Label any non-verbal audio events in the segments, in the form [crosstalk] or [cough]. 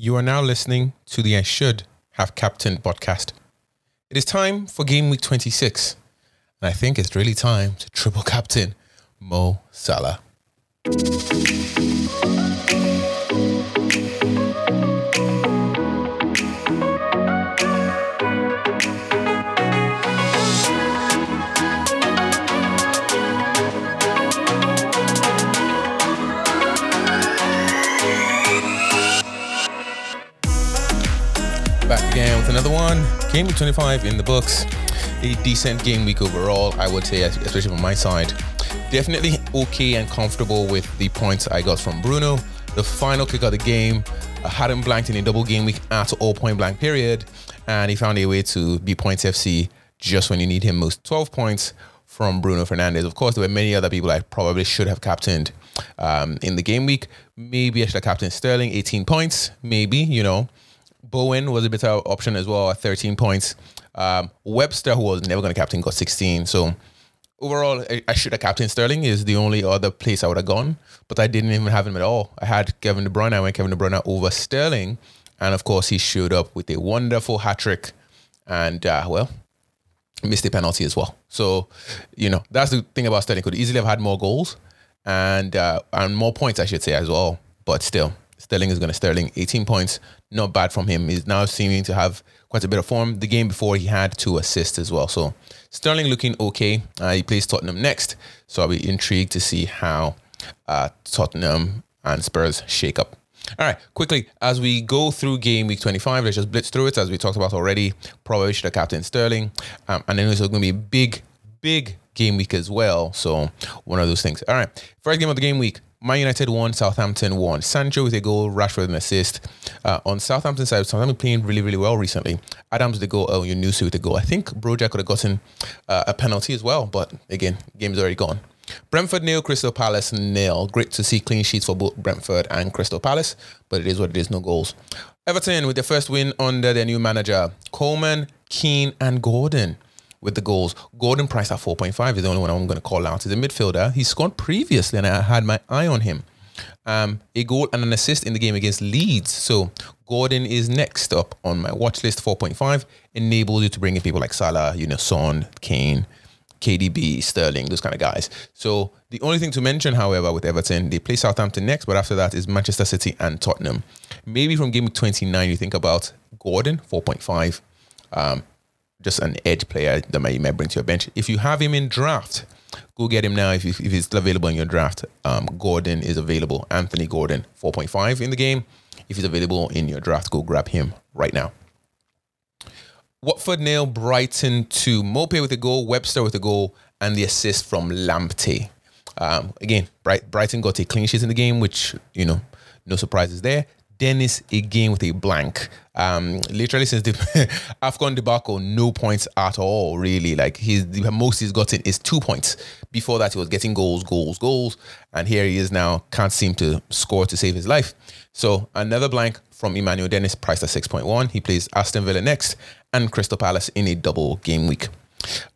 You are now listening to the I Should Have Captain podcast. It is time for game week 26, and I think it's really time to triple captain Mo Salah. Another one. Game week 25 in the books. A decent game week overall, I would say, especially from my side. Definitely okay and comfortable with the points I got from Bruno. The final kick of the game, I had him blanked in a double game week at all point blank period, and he found a way to beat points FC just when you need him most. 12 points from Bruno Fernandes. Of course, there were many other people I probably should have captained um, in the game week. Maybe I should have captained Sterling, 18 points. Maybe, you know. Bowen was a better option as well at 13 points. Um, Webster, who was never going to captain, got 16. So overall, I, I should have captain Sterling. Is the only other place I would have gone, but I didn't even have him at all. I had Kevin De Bruyne. I went Kevin De Bruyne over Sterling, and of course, he showed up with a wonderful hat trick, and uh, well, missed a penalty as well. So you know that's the thing about Sterling. Could easily have had more goals and uh, and more points, I should say as well. But still, Sterling is going to Sterling 18 points. Not bad from him. He's now seeming to have quite a bit of form. The game before he had two assists as well. So Sterling looking okay. Uh, he plays Tottenham next. So I'll be intrigued to see how uh, Tottenham and Spurs shake up. All right, quickly, as we go through game week 25, let's just blitz through it as we talked about already. Probably should have captain Sterling. Um, and then it's going to be a big, big game week as well. So one of those things. All right, first game of the game week. Man United won, Southampton won. Sancho with a goal, Rashford with an assist. Uh, on Southampton side, Southampton playing really, really well recently. Adams with the goal, oh, Yunusu with the goal. I think Broja could have gotten uh, a penalty as well, but again, game's already gone. Brentford nil, Crystal Palace nil. Great to see clean sheets for both Brentford and Crystal Palace, but it is what it is, no goals. Everton with their first win under their new manager, Coleman, Keane, and Gordon with the goals. Gordon Price at 4.5 is the only one I'm going to call out. He's a midfielder. He scored previously, and I had my eye on him. Um, a goal and an assist in the game against Leeds. So Gordon is next up on my watch list. 4.5 enables you to bring in people like Salah, you know, Son, Kane, KDB, Sterling, those kind of guys. So the only thing to mention, however, with Everton, they play Southampton next, but after that is Manchester City and Tottenham. Maybe from game 29, you think about Gordon, 4.5. Um, just an edge player that you might bring to your bench. If you have him in draft, go get him now. If, you, if he's available in your draft, um, Gordon is available. Anthony Gordon, 4.5 in the game. If he's available in your draft, go grab him right now. Watford nail Brighton to Maupay with a goal, Webster with a goal, and the assist from Lamptey. Um, again, Bright, Brighton got a clean sheet in the game, which, you know, no surprises there. Dennis again with a blank. Um, literally since the [laughs] Afcon debacle, no points at all. Really, like he's the most he's gotten is two points. Before that, he was getting goals, goals, goals, and here he is now can't seem to score to save his life. So another blank from Emmanuel Dennis, priced at six point one. He plays Aston Villa next and Crystal Palace in a double game week.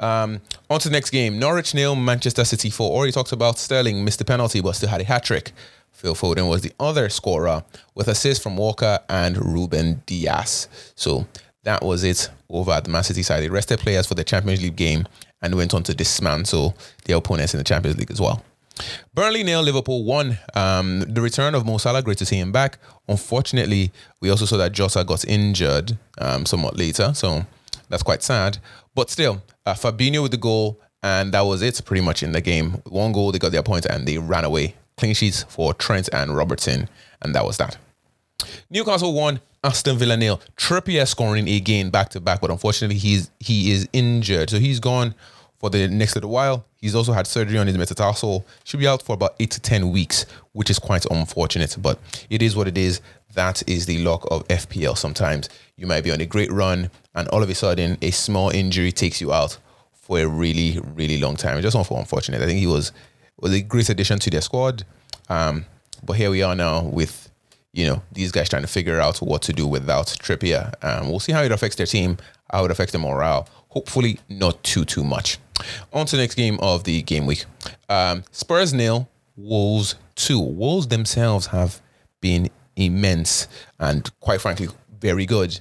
Um, on to the next game. Norwich nil, Manchester City four. Already talked about Sterling missed the penalty, but still had a hat trick. Phil Foden was the other scorer with assists from Walker and Ruben Dias. So that was it over at the Man City side. They rested players for the Champions League game and went on to dismantle their opponents in the Champions League as well. Burnley nil, Liverpool won. Um, the return of Mo Salah, great to see him back. Unfortunately, we also saw that Jota got injured um, somewhat later, so that's quite sad. But still, uh, Fabinho with the goal, and that was it pretty much in the game. One goal, they got their point, and they ran away clean sheets for Trent and Robertson, and that was that. Newcastle won, Aston Villa nil. Trippier scoring again back to back, but unfortunately he's he is injured, so he's gone for the next little while. He's also had surgery on his metatarsal. Should be out for about eight to ten weeks, which is quite unfortunate. But it is what it is. That is the luck of FPL. Sometimes you might be on a great run, and all of a sudden a small injury takes you out for a really, really long time. It's just unfortunate. I think he was was a great addition to their squad. Um, but here we are now with you know these guys trying to figure out what to do without Trippier. Um, we'll see how it affects their team, how it affects their morale. Hopefully, not too too much. On to the next game of the game week. Um, Spurs nil, Wolves two. Wolves themselves have been immense and quite frankly very good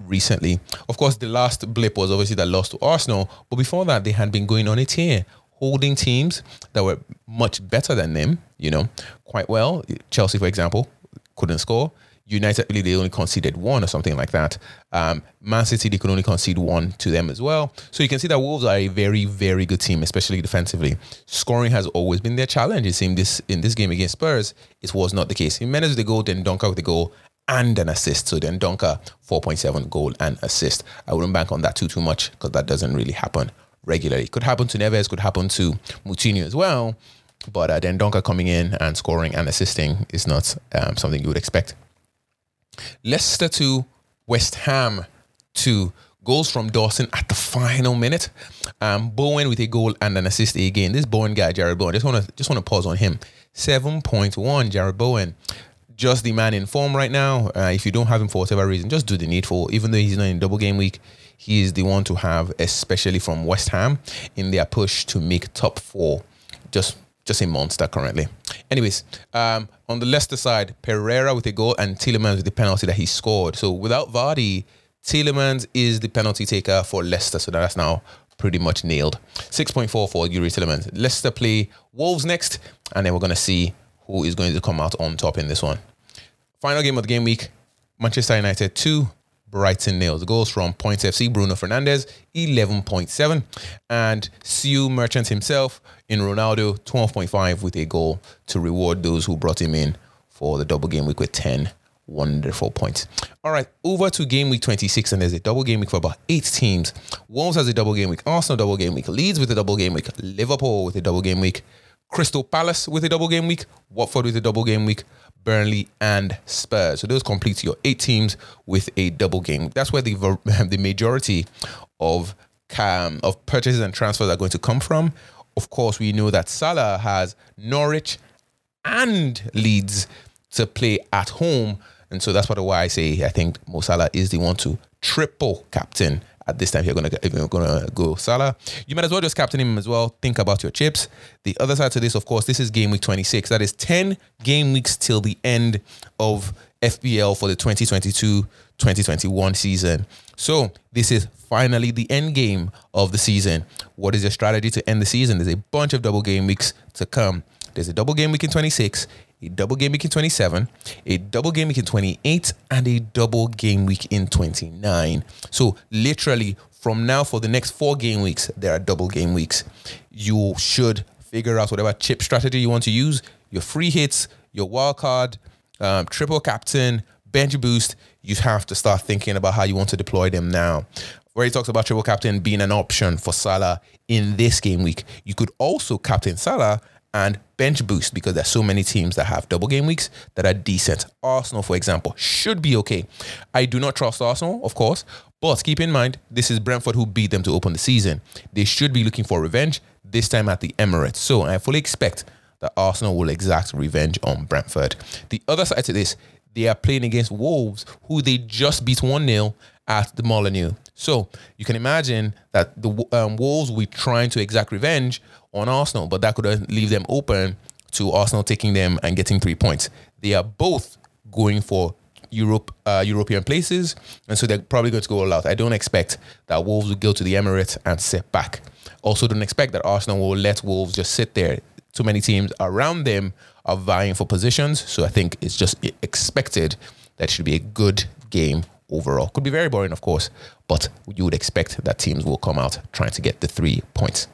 recently. Of course, the last blip was obviously that loss to Arsenal, but before that, they had been going on a tear, holding teams that were much better than them, you know, quite well. Chelsea, for example, couldn't score. United, really, they only conceded one or something like that. Um, Man City, they could only concede one to them as well. So you can see that Wolves are a very, very good team, especially defensively. Scoring has always been their challenge. It seemed this in this game against Spurs, it was not the case. Jimenez with the goal, then Dendoncker with the goal, and an assist. So Dendoncker, 4.7 goal and assist. I wouldn't bank on that too, too much because that doesn't really happen regularly. Could happen to Neves, could happen to Moutinho as well. But uh, Donka coming in and scoring and assisting is not um, something you would expect. Leicester to West Ham to goals from Dawson at the final minute. Um, Bowen with a goal and an assist again. This Bowen guy, Jarrod Bowen, just want to just want to pause on him. Seven point one, Jarrod Bowen. Just the man in form right now. Uh, if you don't have him for whatever reason, just do the needful. Even though he's not in double game week, he is the one to have, especially from West Ham, in their push to make top four. Just just a monster currently. Anyways, um, on the Leicester side, Pereira with a goal and Tielemans with the penalty that he scored. So without Vardy, Tielemans is the penalty taker for Leicester. So that's now pretty much nailed. 6.4 for Youri Tielemans. Leicester play Wolves next, and then we're going to see who is going to come out on top in this one. Final game of the game week Manchester United 2, Brighton nails. Goals from Points FC, Bruno Fernandes, 11.7. And Sue Merchant himself in Ronaldo, 12.5 with a goal to reward those who brought him in for the double game week with 10 wonderful points. All right, over to game week 26, and there's a double game week for about eight teams. Wolves has a double game week, Arsenal double game week, Leeds with a double game week, Liverpool with a double game week, Crystal Palace with a double game week, Watford with a double game week, Burnley, and Spurs. So those complete your eight teams with a double game. That's where the [laughs] the majority of um, of purchases and transfers are going to come from. Of course, we know that Salah has Norwich and Leeds to play at home, and so that's part of why I say I think Mo Salah is the one to triple captain at this time you're gonna if you're gonna go Salah. You might as well just captain him as well. Think about your chips. The other side to this, of course, this is game week 26. That is 10 game weeks till the end of FPL for the 2022-2021 season. So this is finally the end game of the season. What is your strategy to end the season? There's a bunch of double game weeks to come. There's a double game week in 26, a double game week in 27, a double game week in 28, and a double game week in 29. So, literally, from now for the next four game weeks, there are double game weeks. You should figure out whatever chip strategy you want to use your free hits, your wild card, um, triple captain, bench boost. You have to start thinking about how you want to deploy them now where he talks about triple captain being an option for Salah in this game week. You could also captain Salah and bench boost because there's so many teams that have double game weeks that are decent. Arsenal, for example, should be okay. I do not trust Arsenal, of course, but keep in mind this is Brentford who beat them to open the season. They should be looking for revenge this time at the Emirates. So I fully expect that Arsenal will exact revenge on Brentford. The other side to this, they are playing against Wolves, who they just beat 1 0 at the Molineux. So you can imagine that the um, Wolves will be trying to exact revenge on Arsenal, but that could leave them open to Arsenal taking them and getting three points. They are both going for Europe, uh, European places, and so they're probably going to go all out. I don't expect that Wolves will go to the Emirates and sit back. Also, don't expect that Arsenal will let Wolves just sit there. Too many teams around them are vying for positions, so I think it's just expected that should be a good game overall. Could be very boring, of course, but you would expect that teams will come out trying to get the three points.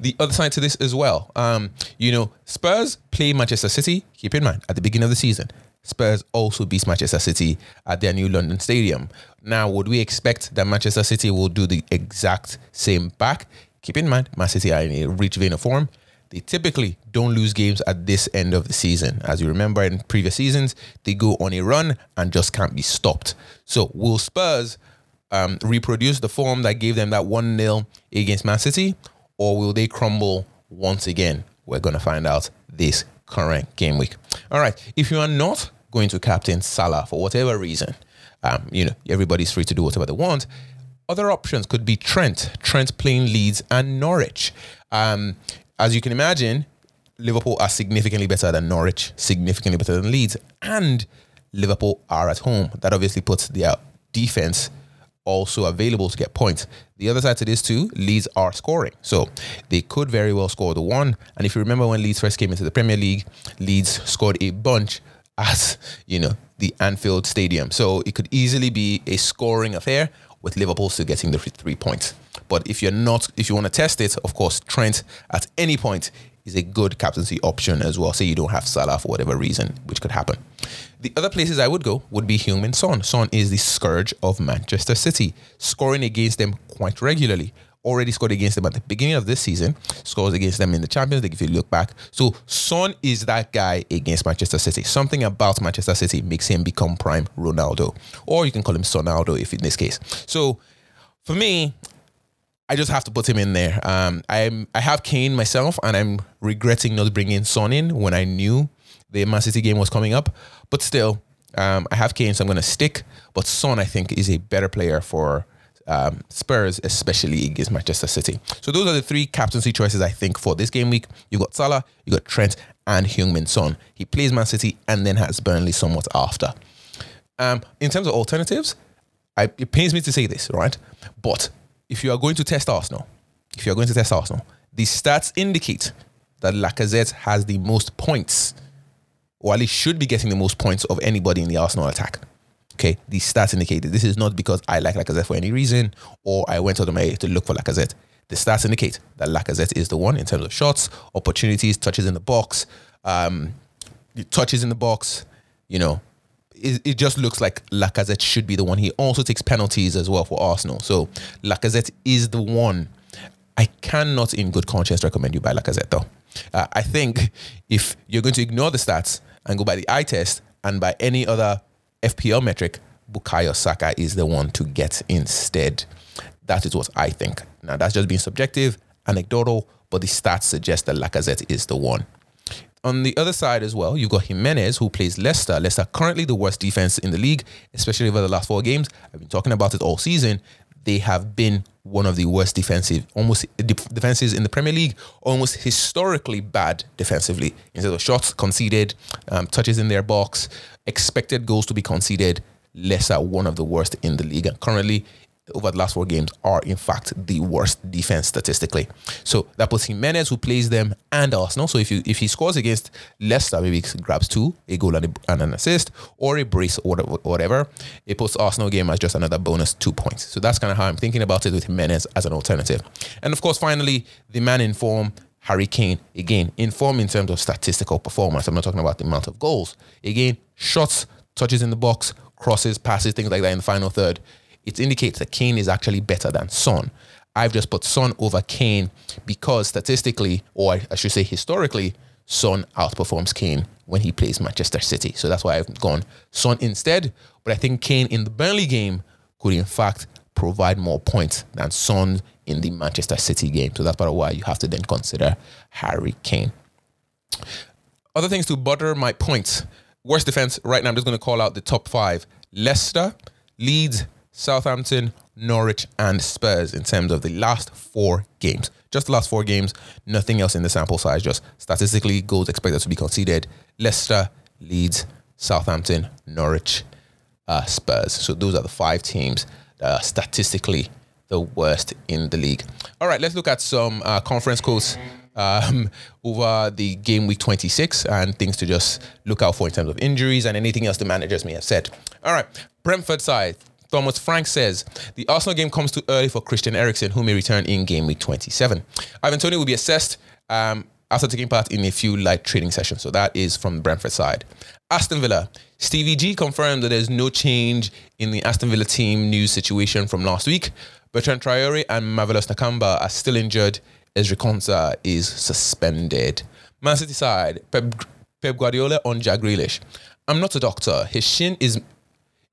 The other side to this as well, um, you know, Spurs play Manchester City. Keep in mind at the beginning of the season, Spurs also beat Manchester City at their new London stadium. Now, would we expect that Manchester City will do the exact same back? Keep in mind, Man City are in a rich vein of form. They typically don't lose games at this end of the season. As you remember in previous seasons, they go on a run and just can't be stopped. So, will Spurs um, reproduce the form that gave them that 1 0 against Man City? or will they crumble once again? We're going to find out this current game week. All right. If you are not going to captain Salah for whatever reason, um, you know, everybody's free to do whatever they want. Other options could be Trent, Trent playing Leeds and Norwich. Um, as you can imagine, Liverpool are significantly better than Norwich, significantly better than Leeds, and Liverpool are at home. That obviously puts their defense also available to get points. The other side to this too, Leeds are scoring. So they could very well score the one. And if you remember when Leeds first came into the Premier League, Leeds scored a bunch [laughs] at, you know, the Anfield Stadium. So it could easily be a scoring affair with Liverpool still getting the three points. But if you're not, if you want to test it, of course, Trent at any point is a good captaincy option as well. Say you don't have Salah for whatever reason, which could happen. The other places I would go would be Heung-min Son. Son is the scourge of Manchester City, scoring against them quite regularly. Already scored against them at the beginning of this season, scores against them in the Champions League if you look back. So Son is that guy against Manchester City. Something about Manchester City makes him become prime Ronaldo. Or you can call him Sonaldo if in this case. So for me, I just have to put him in there. Um, I'm I have Kane myself, and I'm regretting not bringing Son in when I knew the Man City game was coming up. But still, um, I have Kane, so I'm going to stick. But Son, I think, is a better player for um, Spurs, especially against Manchester City. So those are the three captaincy choices I think for this game week. You've got Salah, you've got Trent, and Heung-min Son. He plays Man City and then has Burnley somewhat after. Um, in terms of alternatives, I, it pains me to say this, right? But if you are going to test Arsenal, if you are going to test Arsenal, the stats indicate that Lacazette has the most points, or at least should be getting the most points of anybody in the Arsenal attack. Okay, the stats indicate This is not because I like Lacazette for any reason, or I went out of my way to look for Lacazette. The stats indicate that Lacazette is the one in terms of shots, opportunities, touches in the box, um, touches in the box, you know, it, it just looks like Lacazette should be the one. He also takes penalties as well for Arsenal. So Lacazette is the one. I cannot, in good conscience, recommend you buy Lacazette though. Uh, I think if you're going to ignore the stats and go by the eye test and by any other FPL metric, Bukayo Saka is the one to get instead. That is what I think. Now that's just being subjective, anecdotal, but the stats suggest that Lacazette is the one on the other side as well, you've got Jimenez who plays Leicester. Leicester currently the worst defense in the league, especially over the last four games. I've been talking about it all season. They have been one of the worst defensive, almost defenses in the Premier League, almost historically bad defensively. Instead of shots conceded, um, touches in their box, expected goals to be conceded, Leicester one of the worst in the league. And currently over the last four games are in fact the worst defense statistically. So that puts Jimenez, who plays them, and Arsenal. So if you if he scores against Leicester, maybe he grabs two, a goal and, a, and an assist, or a brace or whatever, it puts Arsenal game as just another bonus two points. So that's kind of how I'm thinking about it with Jimenez as an alternative. And of course, finally, the man in form. Harry Kane, again, in form in terms of statistical performance. I'm not talking about the amount of goals. Again, shots, touches in the box, crosses, passes, things like that in the final third it indicates that Kane is actually better than Son. I've just put Son over Kane because statistically, or I should say historically, Son outperforms Kane when he plays Manchester City. So that's why I've gone Son instead. But I think Kane in the Burnley game could in fact provide more points than Son in the Manchester City game. So that's part of why you have to then consider Harry Kane. Other things to butter my points. Worst defense, right now, I'm just going to call out the top five Leicester, Leeds, Southampton, Norwich, and Spurs in terms of the last four games. Just the last four games, nothing else in the sample size, just statistically goals expected to be conceded. Leicester, Leeds, Southampton, Norwich, uh, Spurs. So those are the five teams that are statistically the worst in the league. All right, let's look at some uh, conference quotes um, [laughs] over the game week 26 and things to just look out for in terms of injuries and anything else the managers may have said. All right, Brentford side, Thomas Frank says the Arsenal game comes too early for Christian Eriksen, who may return in game week 27. Ivan Toney will be assessed um, after taking part in a few light training sessions. So that is from Brentford side. Aston Villa. Stevie G confirmed that there's no change in the Aston Villa team news situation from last week. Bertrand Traore and Marvelous Nakamba are still injured. Ezri Konsa is suspended. Man City side. Pep, Pep Guardiola on Jack Grealish. I'm not a doctor. His shin is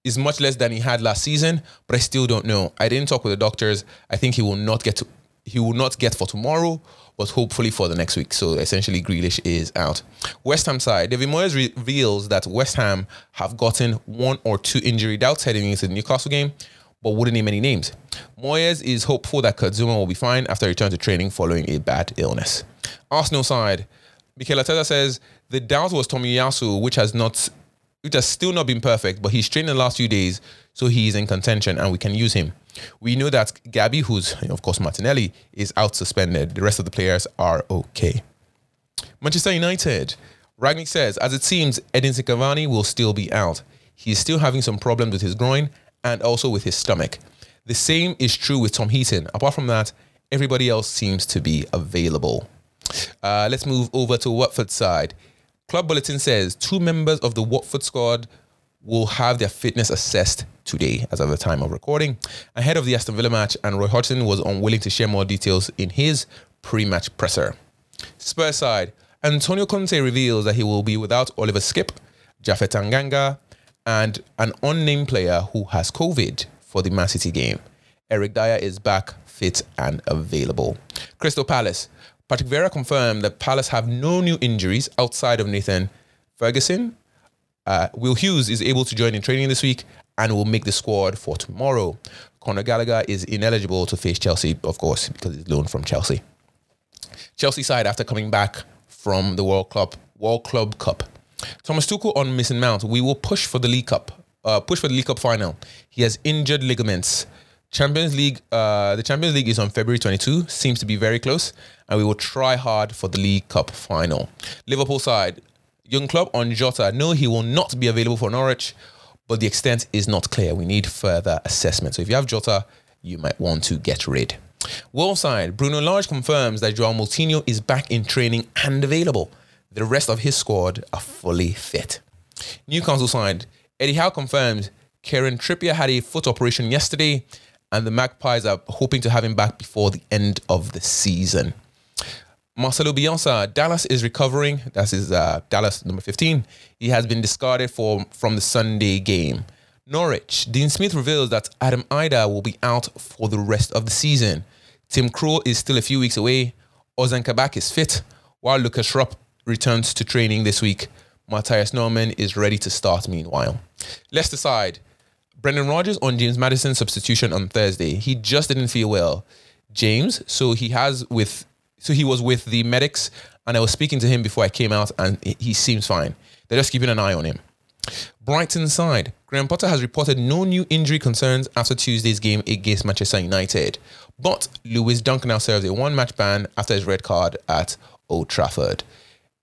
is much less than he had last season, but I still don't know. I didn't talk with the doctors. I think he will not get to he will not get for tomorrow, but hopefully for the next week. So essentially, Grealish is out. West Ham side, David Moyes reveals that West Ham have gotten one or two injury doubts heading into the Newcastle game, but wouldn't name any names. Moyes is hopeful that Kurt Zouma will be fine after return to training following a bad illness. Arsenal side, Mikel Arteta says the doubt was Tomiyasu, which has not, which has still not been perfect, but he's trained in the last few days, so he's in contention and we can use him. We know that Gabby, who's of course Martinelli, is out suspended. The rest of the players are okay. Manchester United. Rangnick says, as it seems, Edinson Cavani will still be out. He's still having some problems with his groin and also with his stomach. The same is true with Tom Heaton. Apart from that, everybody else seems to be available. Uh, let's move over to Watford side. Club Bulletin says two members of the Watford squad will have their fitness assessed today, as of the time of recording, ahead of the Aston Villa match, and Roy Hodgson was unwilling to share more details in his pre-match presser. Spurs side, Antonio Conte reveals that he will be without Oliver Skipp, Japhet Tanganga, and an unnamed player who has COVID for the Man City game. Eric Dier is back, fit, and available. Crystal Palace, Patrick Vieira confirmed that Palace have no new injuries outside of Nathan Ferguson. Uh, Will Hughes is able to join in training this week and will make the squad for tomorrow. Conor Gallagher is ineligible to face Chelsea, of course, because he's loaned from Chelsea. Chelsea side after coming back from the World Club World Club Cup. Thomas Tuchel on Mason Mount. We will push for the League Cup. Uh, push for the League Cup final. He has injured ligaments. Champions League. Uh, the Champions League is on February 22. Seems to be very close, and we will try hard for the League Cup final. Liverpool side. Jürgen Klopp on Jota. No, he will not be available for Norwich, but the extent is not clear. We need further assessment. So if you have Jota, you might want to get rid. Wolves side, Bruno Lage confirms that Joao Moutinho is back in training and available. The rest of his squad are fully fit. Newcastle side, Eddie Howe confirms Kieran Trippier had a foot operation yesterday, and the Magpies are hoping to have him back before the end of the season. Marcelo Bielsa, Dallas is recovering. That's his uh, Dallas number 15. He has been discarded for from the Sunday game. Norwich, Dean Smith reveals that Adam Idah will be out for the rest of the season. Tim Krul is still a few weeks away. Ozan Kabak is fit, while Lukas Rupp returns to training this week. Mathias Normann is ready to start meanwhile. Leicester side, Brendan Rodgers on James Maddison's substitution on Thursday. He just didn't feel well. James, so he has with so he was with the medics and I was speaking to him before I came out and he seems fine. They're just keeping an eye on him. Brighton side, Graham Potter has reported no new injury concerns after Tuesday's game against Manchester United. But Lewis Dunk now serves a one match ban after his red card at Old Trafford.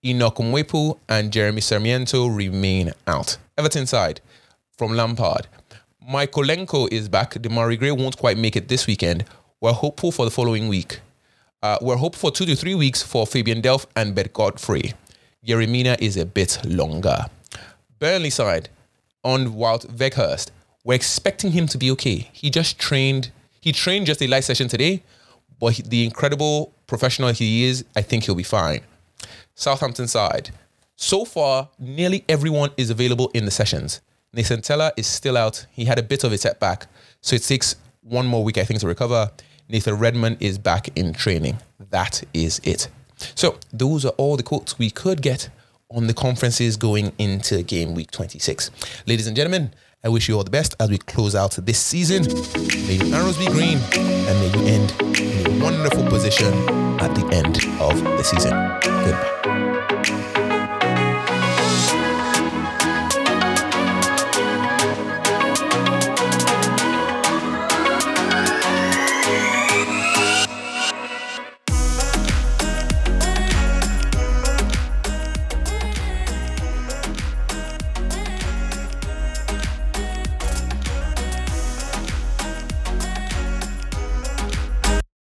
Enoch Mwepu and Jeremy Sarmiento remain out. Everton side, from Lampard, Mykolenko is back. Demarai Gray won't quite make it this weekend. We're hopeful for the following week. Uh, we're hopeful for two to three weeks for Fabian Delph and Ben Godfrey. Yerry Mina is a bit longer. Burnley side on Wout Weghorst. We're expecting him to be okay. He just trained. He trained just a light session today, but he, the incredible professional he is, I think he'll be fine. Southampton side. So far, nearly everyone is available in the sessions. Nathan is still out. He had a bit of a setback, so it takes one more week, I think, to recover. Nathan Redmond is back in training. That is it. So those are all the quotes we could get on the conferences going into game week 26. Ladies and gentlemen, I wish you all the best as we close out this season. May your arrows be green and may you end in a wonderful position at the end of the season. Goodbye.